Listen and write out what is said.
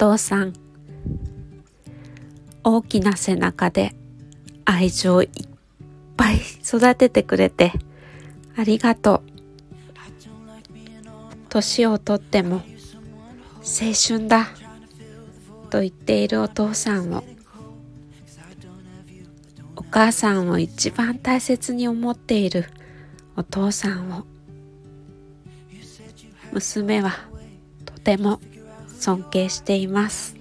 父さん大きな背中で愛情いっぱい育ててくれてありがとう。年をとっても青春だと言っているお父さんをお母さんを一番大切に思っているお父さんを。娘はとても尊敬しています。